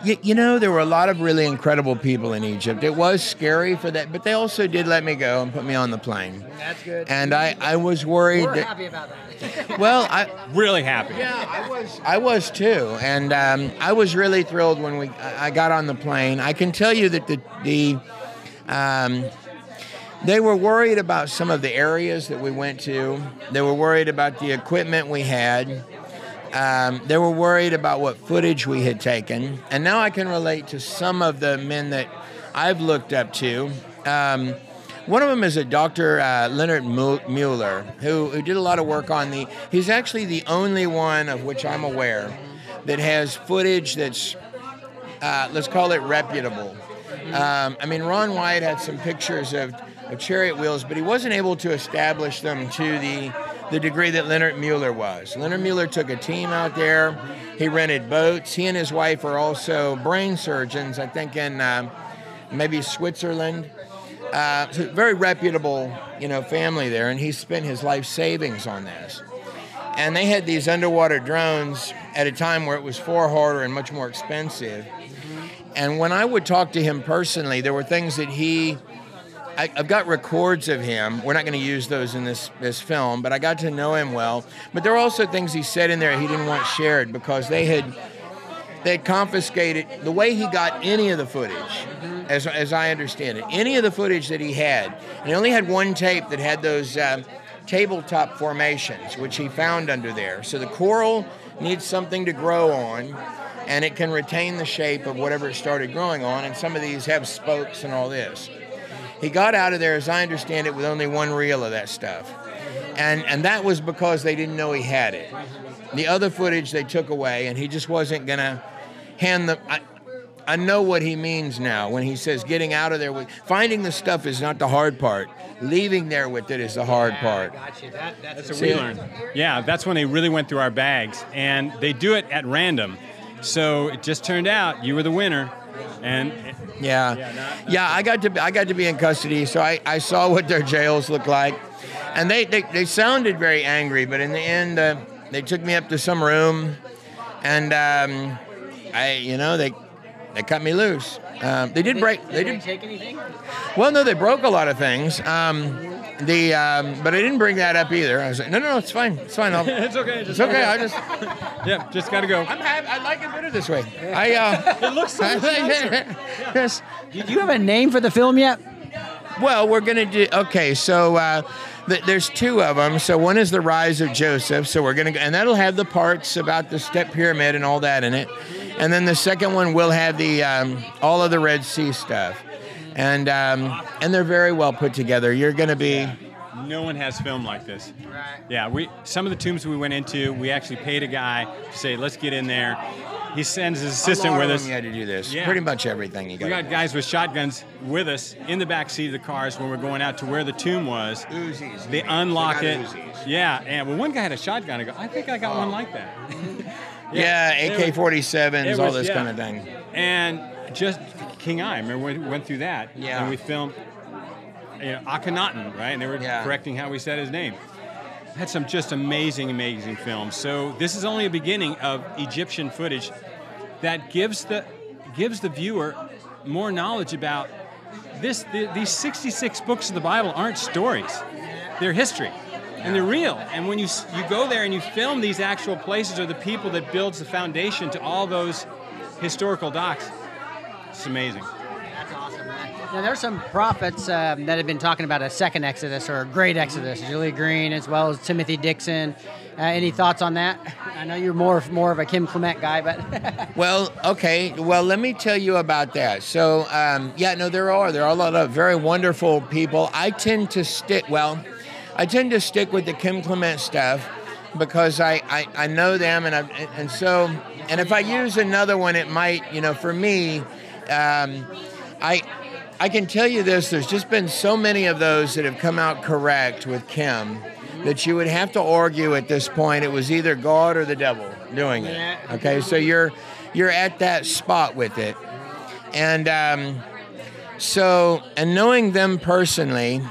you, you know, there were a lot of really incredible people in Egypt. It was scary for that, but they also did let me go and put me on the plane. That's good. And I, I was worried. We're that- happy about that. well, I really happy. Yeah, I was. I was too, and um, I was really thrilled when we I I got on the plane. I can tell you that the the um, they were worried about some of the areas that we went to. They were worried about the equipment we had. Um, they were worried about what footage we had taken, and now I can relate to some of the men that I've looked up to. Um, one of them is a Dr. Uh, Lennart Möller, who, who did a lot of work on the. He's actually the only one of which I'm aware that has footage that's, uh, let's call it reputable. Um, I mean, Ron Wyatt had some pictures of, of chariot wheels, but he wasn't able to establish them to the the degree that Lennart Möller was. Lennart Möller took a team out there. He rented boats. He and his wife are also brain surgeons, I think, in um, maybe Switzerland. Uh, so very reputable, you know, family there, and he spent his life savings on this. And they had these underwater drones at a time where it was far harder and much more expensive. And when I would talk to him personally, there were things that he, I, I've got records of him. We're not going to use those in this this film, but I got to know him well. But there were also things he said in there he didn't want shared because they had they had confiscated the way he got any of the footage, as, as I understand it, any of the footage that he had. And he only had one tape that had those um, tabletop formations, which he found under there. So the coral needs something to grow on, and it can retain the shape of whatever it started growing on. And some of these have spokes and all this. He got out of there, as I understand it, with only one reel of that stuff. And, and that was because they didn't know he had it. The other footage they took away, and he just wasn't going to hand them. I, I know what he means now when he says getting out of there with finding the stuff is not the hard part. Leaving there with it is the hard part. Gotcha. That, that's That's what See we learned. Yeah, that's when they really went through our bags, and they do it at random. So it just turned out you were the winner, and Yeah, yeah. I got to be, I got to be in custody, so I, I saw what their jails looked like, and they, they, they sounded very angry, but in the end, uh, they took me up to some room, and um, I you know they they cut me loose. Um, they did break. They Did did. take anything? Well, no, they broke a lot of things. Um, the um, but I didn't bring that up either. I was like, no, no, no, it's fine, it's fine. I'll, it's okay. it's okay. I just yeah, just gotta go. I'm happy. I like it better this way. I uh, it looks so much nicer. yes. Do you have a name for the film yet? Well, we're gonna do okay. So uh, th- there's two of them. So one is the rise of Joseph. So we're gonna go, and that'll have the parts about the step pyramid and all that in it. And then the second one will have the um, all of the Red Sea stuff, and um, and they're very well put together. You're gonna be. No one has film like this. Yeah, we some of the tombs we went into, we actually paid a guy to say, "Let's get in there." He sends his assistant with us. you had to do this. Yeah. Pretty much everything you got. We got guys with shotguns with us in the back seat of the cars when we're going out to where the tomb was. Uzis. They unlock They it. Uzis. Yeah, and well, one guy had a shotgun. I go, I think I got one like that. Yeah, it AK 47s, it all this yeah. kind of thing. And just King Ay, remember we went through that? Yeah. And we filmed you know, Akhenaten, right? And they were Yeah. correcting how we said his name. Had some just amazing, amazing films. So this is only a beginning of Egyptian footage that gives the gives the viewer more knowledge about this. The, these 66 books of the Bible aren't stories; they're history, and they're real. And when you you go there and you film these actual places or the people that builds the foundation to all those historical docs, it's amazing. That's awesome, man. Now, there's some prophets um, that have been talking about a second Exodus or a great Exodus. Julie Green, as well as Timothy Dixon. Uh, any thoughts on that? I know you're more more of a Kim Clement guy, but Well, okay. Well, let me tell you about that. So, um, yeah, no, there are. There are a lot of very wonderful people. I tend to stick, well, I tend to stick with the Kim Clement stuff because I, I, I know them. And, I, and so, and if I use another one, it might, you know, for me, um, I, I can tell you this there's just been so many of those that have come out correct with Kim that you would have to argue at this point it was either God or the devil doing it. Okay, so you're you're at that spot with it. And um, so, and knowing them personally,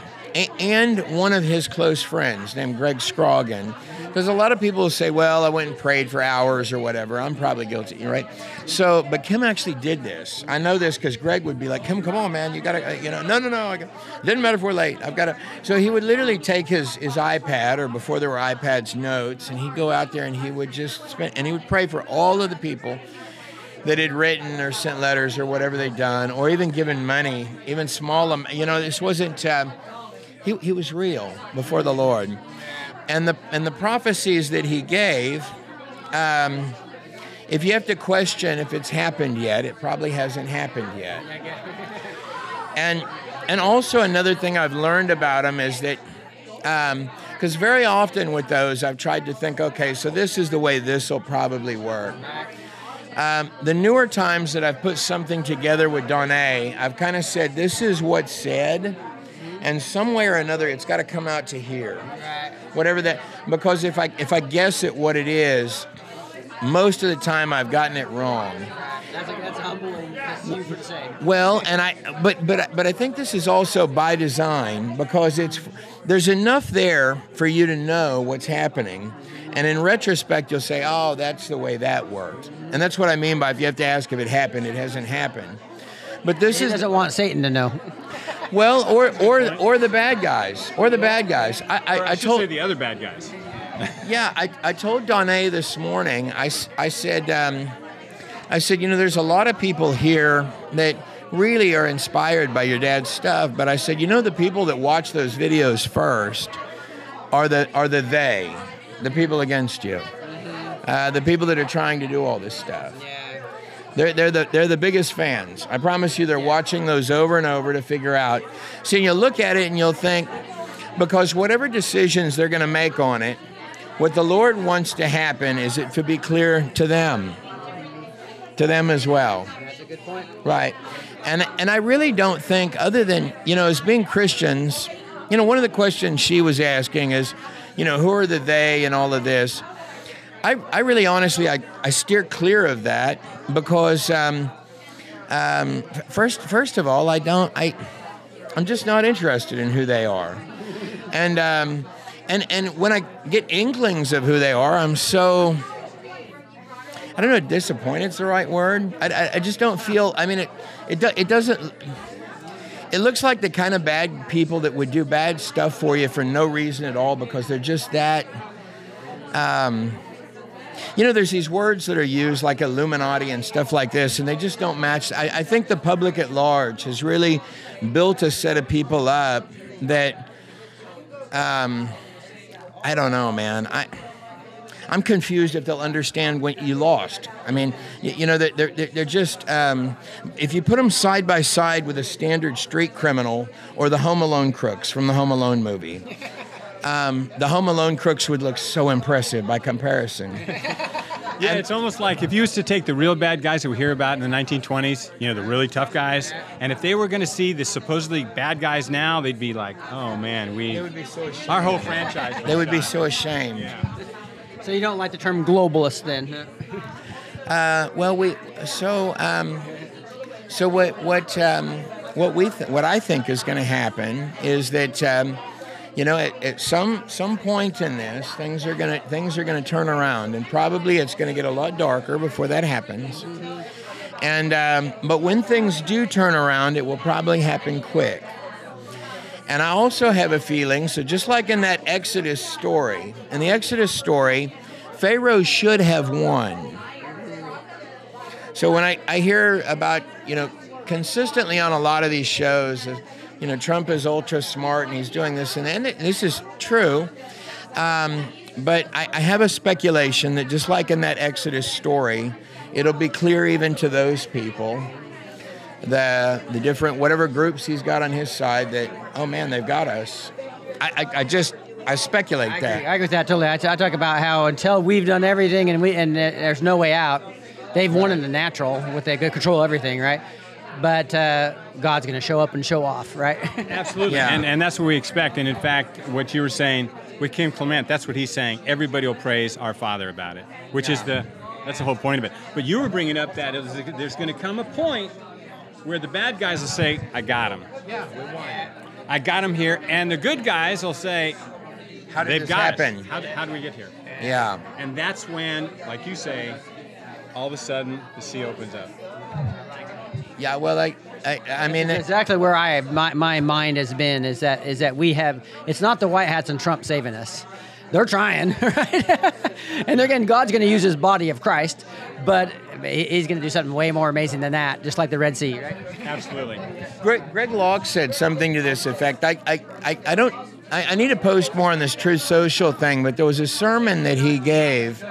and one of his close friends named Greg Scroggin, because a lot of people say, well, I went and prayed for hours or whatever. I'm probably guilty, right? So, but Kim actually did this. I know this because Greg would be like, Kim, come on, man. You got to, you know, no, no, no. I got, doesn't matter if we're late. I've got to. So he would literally take his, his iPad, or before there were iPads, notes, and he'd go out there and he would just spend, and he would pray for all of the people that had written or sent letters or whatever they'd done, or even given money, even small. You know, this wasn't. Um, he, he was real before the Lord, and the and the prophecies that he gave. Um, if you have to question if it's happened yet, it probably hasn't happened yet. And and also another thing I've learned about him is that because very often with those I've tried to think, okay, so this is the way this will probably work. Um, the newer times that I've put something together with Donné, I've kind of said this is what's said, and some way or another it's got to come out to here, whatever that. Because if I if I guess at what it is, most of the time I've gotten it wrong. That's, that's humbling. That's you for say. Well, and I, but but but I think this is also by design because it's there's enough there for you to know what's happening, and in retrospect you'll say, oh, that's the way that worked, and that's what I mean by if you have to ask if it happened, it hasn't happened. But this is doesn't want Satan to know. Well, or or or the bad guys, or the bad guys. I I, I, I should told say the other bad guys. yeah, I, I told Donné this morning, I, I said, um, I said, you know, there's a lot of people here that really are inspired by your dad's stuff, but I said, you know, the people that watch those videos first are the, are the they, the people against you, uh, the people that are trying to do all this stuff. They're, they're, the, they're the biggest fans. I promise you, they're watching those over and over to figure out. See, you'll look at it and you'll think, because whatever decisions they're going to make on it, what the Lord wants to happen is it to be clear to them, to them as well. That's a good point. Right. And and I really don't think other than, you know, as being Christians, you know, one of the questions she was asking is, you know, who are the they and all of this? I, I really honestly I, I steer clear of that because um, um, first first of all I don't I I'm just not interested in who they are. And um, and and when I get inklings of who they are, I'm so I don't know. Disappointed's the right word. I, I, I just don't feel. I mean, it it do, it doesn't. It looks like the kind of bad people that would do bad stuff for you for no reason at all because they're just that. Um, you know, there's these words that are used like Illuminati and stuff like this, and they just don't match. I, I think the public at large has really built a set of people up that. Um, I don't know, man. I. I'm confused if they'll understand when you lost. I mean, you, you know, they're, they're, they're just, um, if you put them side by side with a standard street criminal or the Home Alone crooks from the Home Alone movie, um, the Home Alone crooks would look so impressive by comparison. Yeah, it's almost like if you used to take the real bad guys that we hear about in the 1920s, you know, the really tough guys, and if they were going to see the supposedly bad guys now, they'd be like, oh man, we. They would be so ashamed. Our whole franchise. They would be so ashamed. So you don't like the term globalist then? Uh, well, we so um, so what what um, what we th- what I think is going to happen is that um, you know at, at some some point in this things are gonna things are gonna turn around and probably it's to get a lot darker before that happens. And um, but when things do turn around, it will probably happen quick. And I also have a feeling, so just like in that Exodus story, in the Exodus story, Pharaoh should have won. So when I, I hear about, you know, consistently on a lot of these shows, uh, you know, Trump is ultra smart and he's doing this and, and this is true. Um, but I, I have a speculation that just like in that Exodus story, it'll be clear even to those people, the the different whatever groups he's got on his side that oh man they've got us. I, I, I just I speculate I that. agree, I agree with that totally. I, t- I talk about how until we've done everything and we and there's no way out, they've won in the natural with they good control everything, right? But uh, God's going to show up and show off, right? Absolutely. And, and that's what we expect. And in fact, what you were saying with Kim Clement, that's what he's saying. Everybody will praise our Father about it, which is the that's the whole point of it. But you were bringing up that it was- there's going to come a point where the bad guys will say, I got him. Yeah, we won. I got him here. And the good guys will say, How did They've this got happen? How, how do we get here? Yeah. And that's when, like you say, all of a sudden the sea opens up. Yeah, well, I, I, I mean, That's exactly where I my, my mind has been is that is that we have it's not the white hats and Trump saving us. They're trying, right? and they're getting God's going to use His body of Christ, but He's going to do something way more amazing than that, just like the Red Sea, right? Absolutely. Greg, Greg Locke said something to this effect. I, I, I, I don't. I, I need to post more on this Truth Social thing, but there was a sermon that he gave,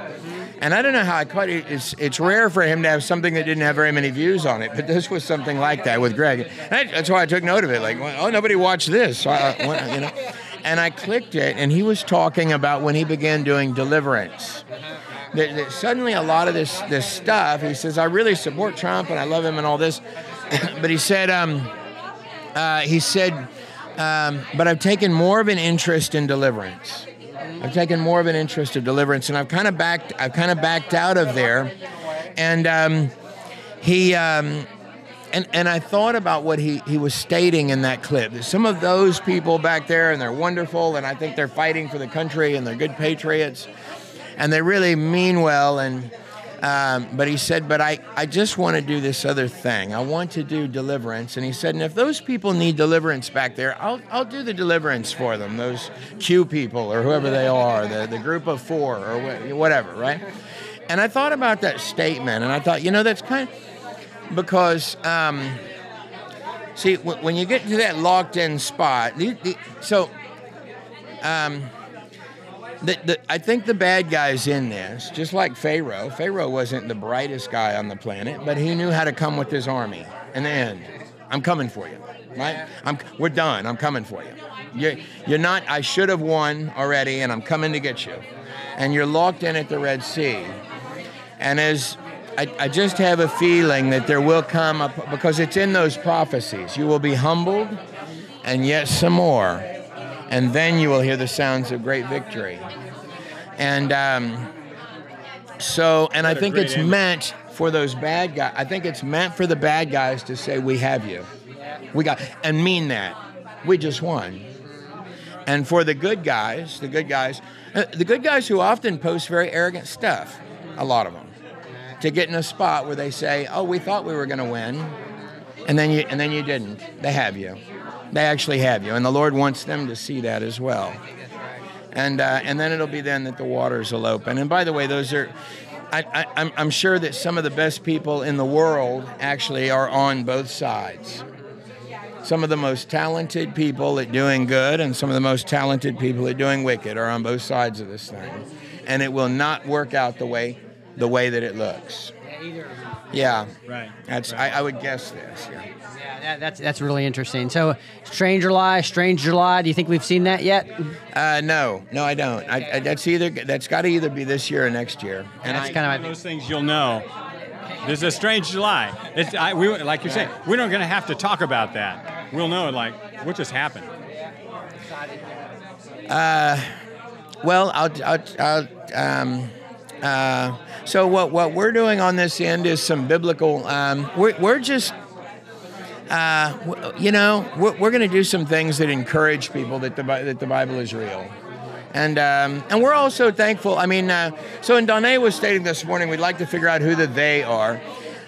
and I don't know how I caught it. It's, it's rare for him to have something that didn't have very many views on it, but this was something like that with Greg. And that's why I took note of it. Like, oh, nobody watched this, so I, you know. And I clicked it, and he was talking about when he began doing deliverance. That, that suddenly a lot of this this stuff. He says, I really support Trump and I love him and all this, but he said, um, uh, he said, um, but I've taken more of an interest in deliverance. I've taken more of an interest of deliverance, and I've kind of backed. I've kind of backed out of there, and um, he. Um, and, and I thought about what he, he was stating in that clip. Some of those people back there, and they're wonderful, and I think they're fighting for the country, and they're good patriots, and they really mean well. And um, but he said, but I, I just want to do this other thing. I want to do deliverance. And he said, and if those people need deliverance back there, I'll, I'll do the deliverance for them. Those Q people or whoever they are, the, the group of four or wha- whatever, right? And I thought about that statement, and I thought, you know, that's kind of because um, see w- when you get to that locked in spot the, the, so um, the, the, I think the bad guys in this, just like Pharaoh. Pharaoh wasn't the brightest guy on the planet, but he knew how to come with his army. And the end, I'm coming for you, right? I'm, we're done. I'm coming for you. You're, you're not. I should have won already, and I'm coming to get you. And you're locked in at the Red Sea. And as I, I just have a feeling that there will come up because it's in those prophecies. You will be humbled, and yet some more, and then you will hear the sounds of great victory. And um, so, and I think it's ending. meant for those bad guys. I think it's meant for the bad guys to say, "We have you, we got," and mean that. We just won. And for the good guys, the good guys, uh, the good guys who often post very arrogant stuff, a lot of them, to get in a spot where they say, "Oh, we thought we were going to win," and then you and then you didn't. They have you. They actually have you, and the Lord wants them to see that as well. And uh, and then it'll be then that the waters will open. And by the way, those are. I, I, I'm, I'm sure that some of the best people in the world actually are on both sides some of the most talented people at doing good and some of the most talented people at doing wicked are on both sides of this thing and it will not work out the way the way that it looks yeah Right. that's I, I would guess this yeah Yeah, that, that's that's really interesting. So, Strange July, Strange July. Do you think we've seen that yet? uh, no no i don't I, I, that's either that's got to either be this year or next year and that's I, kind One of of those things you'll know. There's a strange July. It's, I, we, like you say, we're not going to have to talk about that. We'll know, like, what just happened. Uh, well, I'll, I'll, I'll um, uh, so what, what we're doing on this end is some biblical. Um, we're, we're just, uh, w- you know, we're, we're going to do some things that encourage people that the that the Bible is real. And um, and we're also thankful. I mean, uh, so and Donné was stating this morning, we'd like to figure out who the they are.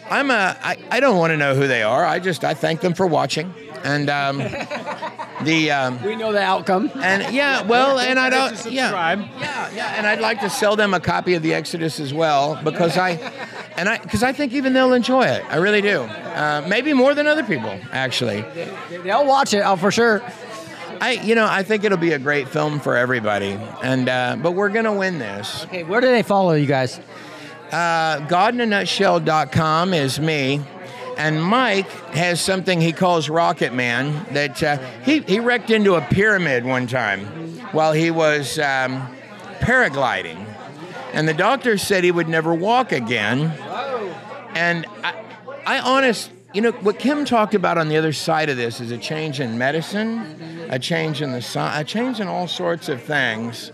I'm a, I, I don't want to know who they are. I just I thank them for watching. And um, the um, we know the outcome. and yeah, well, and I don't, yeah, yeah, yeah, and I'd like to sell them a copy of the Exodus as well because I, and I, because I think even they'll enjoy it. I really do. Uh, maybe more than other people, actually. They'll watch it, oh, for sure. I, you know, I think it'll be a great film for everybody, and uh, but we're gonna win this. Okay, where do they follow you guys? Uh, GodInANutshell.com is me. And Mike has something he calls Rocket Man that uh, he, he wrecked into a pyramid one time while he was um, paragliding. And the doctor said he would never walk again. And I, I honest, you know, what Kim talked about on the other side of this is a change in medicine, a change in the sci- a change in all sorts of things.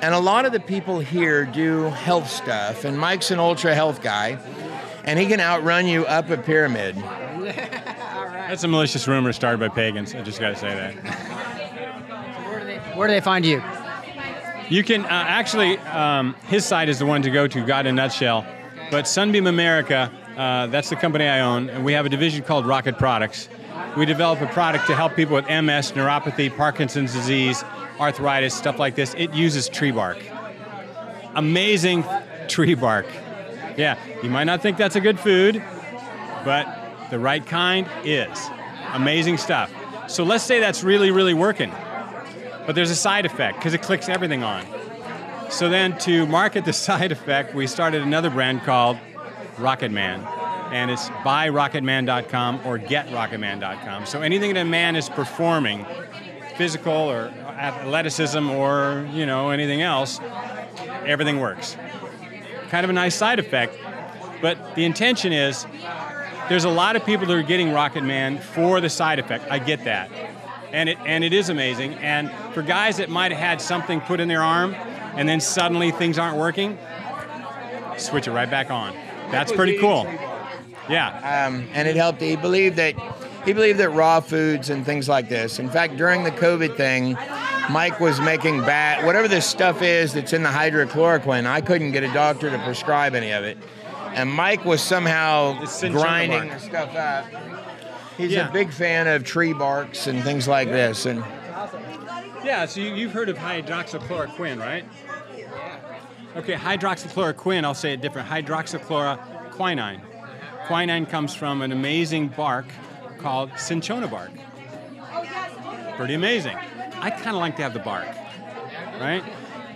And a lot of the people here do health stuff, and Mike's an ultra health guy, and he can outrun you up a pyramid. That's a malicious rumor started by pagans. I just got to say that. Where do they find you? You can uh, actually, um, his site is the one to go to, God in a Nutshell. But Sunbeam America, uh, that's the company I own, and we have a division called Rocket Products. We develop a product to help people with MS, neuropathy, Parkinson's disease, arthritis, stuff like this. It uses tree bark. Amazing tree bark. Yeah, you might not think that's a good food, but the right kind is. Amazing stuff. So let's say that's really, really working. But there's a side effect because it clicks everything on. So then to market the side effect, we started another brand called Rocket Man. And it's buyrocketman.com or getrocketman.com. So anything that a man is performing, physical or athleticism or, you know, anything else, everything works. Kind of a nice side effect. But the intention is there's a lot of people that are getting Rocket Man for the side effect. I get that. And it, and it is amazing. And for guys that might have had something put in their arm and then suddenly things aren't working, switch it right back on. That's pretty cool. Yeah. Um, and it helped. He believed that he believed that raw foods and things like this. In fact, during the COVID thing, Mike was making bat whatever this stuff is that's in the hydrochloroquine. I couldn't get a doctor to prescribe any of it, and Mike was somehow grinding the stuff up. He's Yeah. a big fan of tree barks and things like this, and Yeah, so you, you've heard of hydroxychloroquine, right? Okay, hydroxychloroquine, I'll say it different. Hydroxychloroquinine. Quinine comes from an amazing bark called cinchona bark. Pretty amazing. I kind of like to have the bark, right?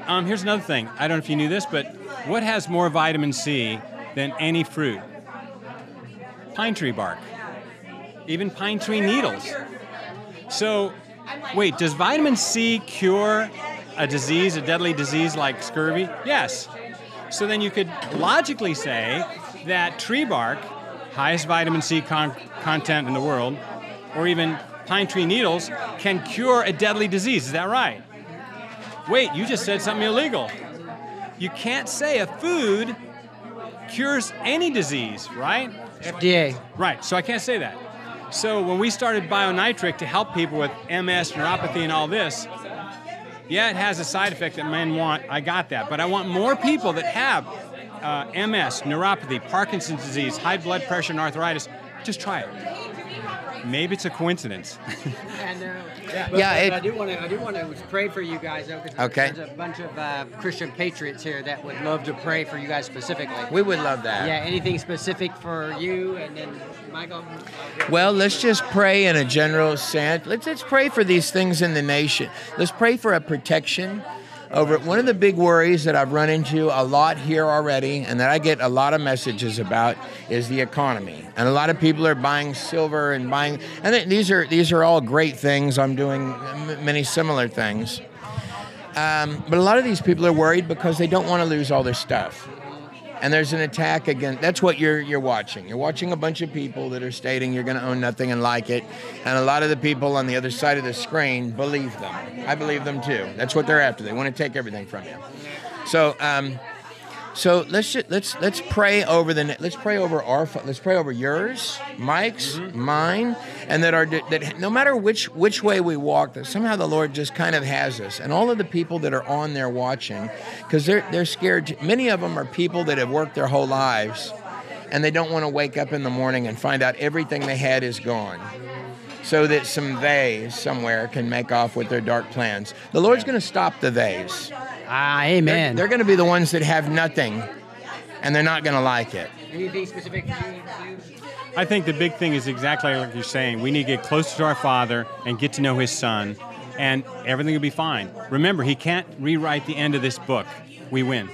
Um, here's another thing. I don't know if you knew this, but what has more vitamin C than any fruit? Pine tree bark. Even pine tree needles. So, wait, does vitamin C cure a disease, a deadly disease like scurvy? Yes. So then you could logically say that tree bark, highest vitamin C con- content in the world, or even pine tree needles, can cure a deadly disease. Is that right? Wait, you just said something illegal. You can't say a food cures any disease, right? FDA. Right, so I can't say that. So when we started BioNitric to help people with MS, neuropathy, and all this, yeah, it has a side effect that men want. I got that. But I want more people that have uh, MS, neuropathy, Parkinson's disease, high blood pressure, and arthritis. Just try it. Maybe it's a coincidence. Yeah, Yeah, it- I do want to. I do want to pray for you guys. Though, 'cause Okay. There's a bunch of uh, Christian patriots here that would love to pray for you guys specifically. we would love that. Yeah, anything specific for you, and then Michael. Well, let's just pray in a general sense. Let's, let's pray for these things in the nation. Let's pray for a protection over one of the big worries that I've run into a lot here already and that I get a lot of messages about is the economy. And a lot of people are buying silver and buying and th- these are these are all great things. I'm doing many similar things. Um, but a lot of these people are worried because they don't want to lose all their stuff and there's an attack against that's what you're you're watching. You're watching a bunch of people that are stating you're going to own nothing and like it. And a lot of the people on the other side of the screen believe them. I believe them too. That's what they're after. They want to take everything from you. So um so let's just, let's let's pray over the let's pray over our let's pray over yours Mike's mm-hmm. mine and that our that no matter which which way we walk that somehow the Lord just kind of has us. And all of the people that are on there watching because they're they're scared to, many of them are people that have worked their whole lives and they don't want to wake up in the morning and find out everything they had is gone so that some they somewhere can make off with their dark plans the Lord's going to stop the theys Ah, amen. they're, they're going to be the ones that have nothing, and they're not going to like it. Anything specific? I think the big thing is exactly like you're saying. We need to get closer to our Father and get to know His Son, and everything will be fine. Remember, He can't rewrite the end of this book. We win.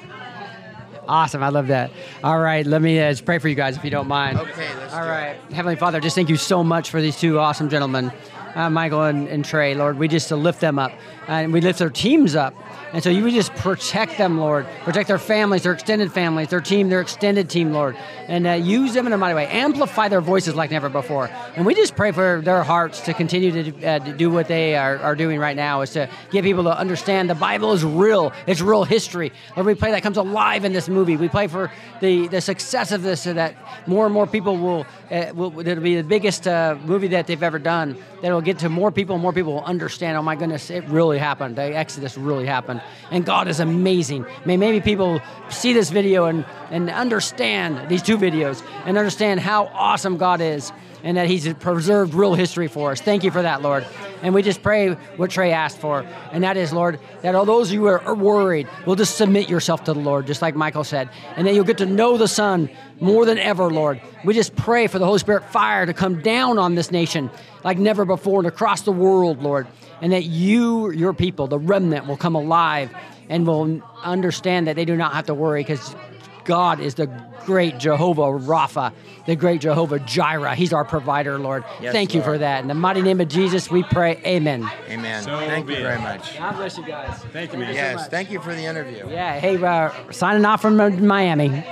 Awesome. I love that. All right, let me uh, just pray for you guys if you don't mind. Okay, let's All do right. Heavenly Father, just thank you so much for these two awesome gentlemen. Uh, Michael and, and Trey, Lord. We just uh, lift them up, and we lift their teams up. And so you would just protect them, Lord. Protect their families, their extended families, their team, their extended team, Lord. And uh, use them in a mighty way. Amplify their voices like never before. And we just pray for their hearts to continue to, uh, to do what they are, are doing right now, is to get people to understand the Bible is real. It's real history. Lord, we pray that comes alive in this movie. We pray for the, the success of this so that more and more people will, uh, will it'll be the biggest uh, movie that they've ever done. That will get to more people, more people will understand, oh my goodness, it really happened. The Exodus really happened and God is amazing. May maybe people see this video and, and understand these two videos and understand how awesome God is and that He's preserved real history for us. Thank you for that, Lord. And we just pray what Trey asked for, and that is, Lord, that all those who are worried will just submit yourself to the Lord, just like Michael said, and that you'll get to know the Son more than ever, Lord. We just pray for the Holy Spirit fire to come down on this nation like never before and across the world, Lord, and that you, your people, the remnant, will come alive and will understand that they do not have to worry because God is the great Jehovah Rapha, the great Jehovah Jireh. He's our provider, Lord. Yes, Thank you for that. In the mighty name of Jesus, we pray. Amen. Amen. So Thank you it. very much. God bless you guys. Thank you, man. Yes, thank you for the interview. Yeah, hey, uh, signing off from Miami.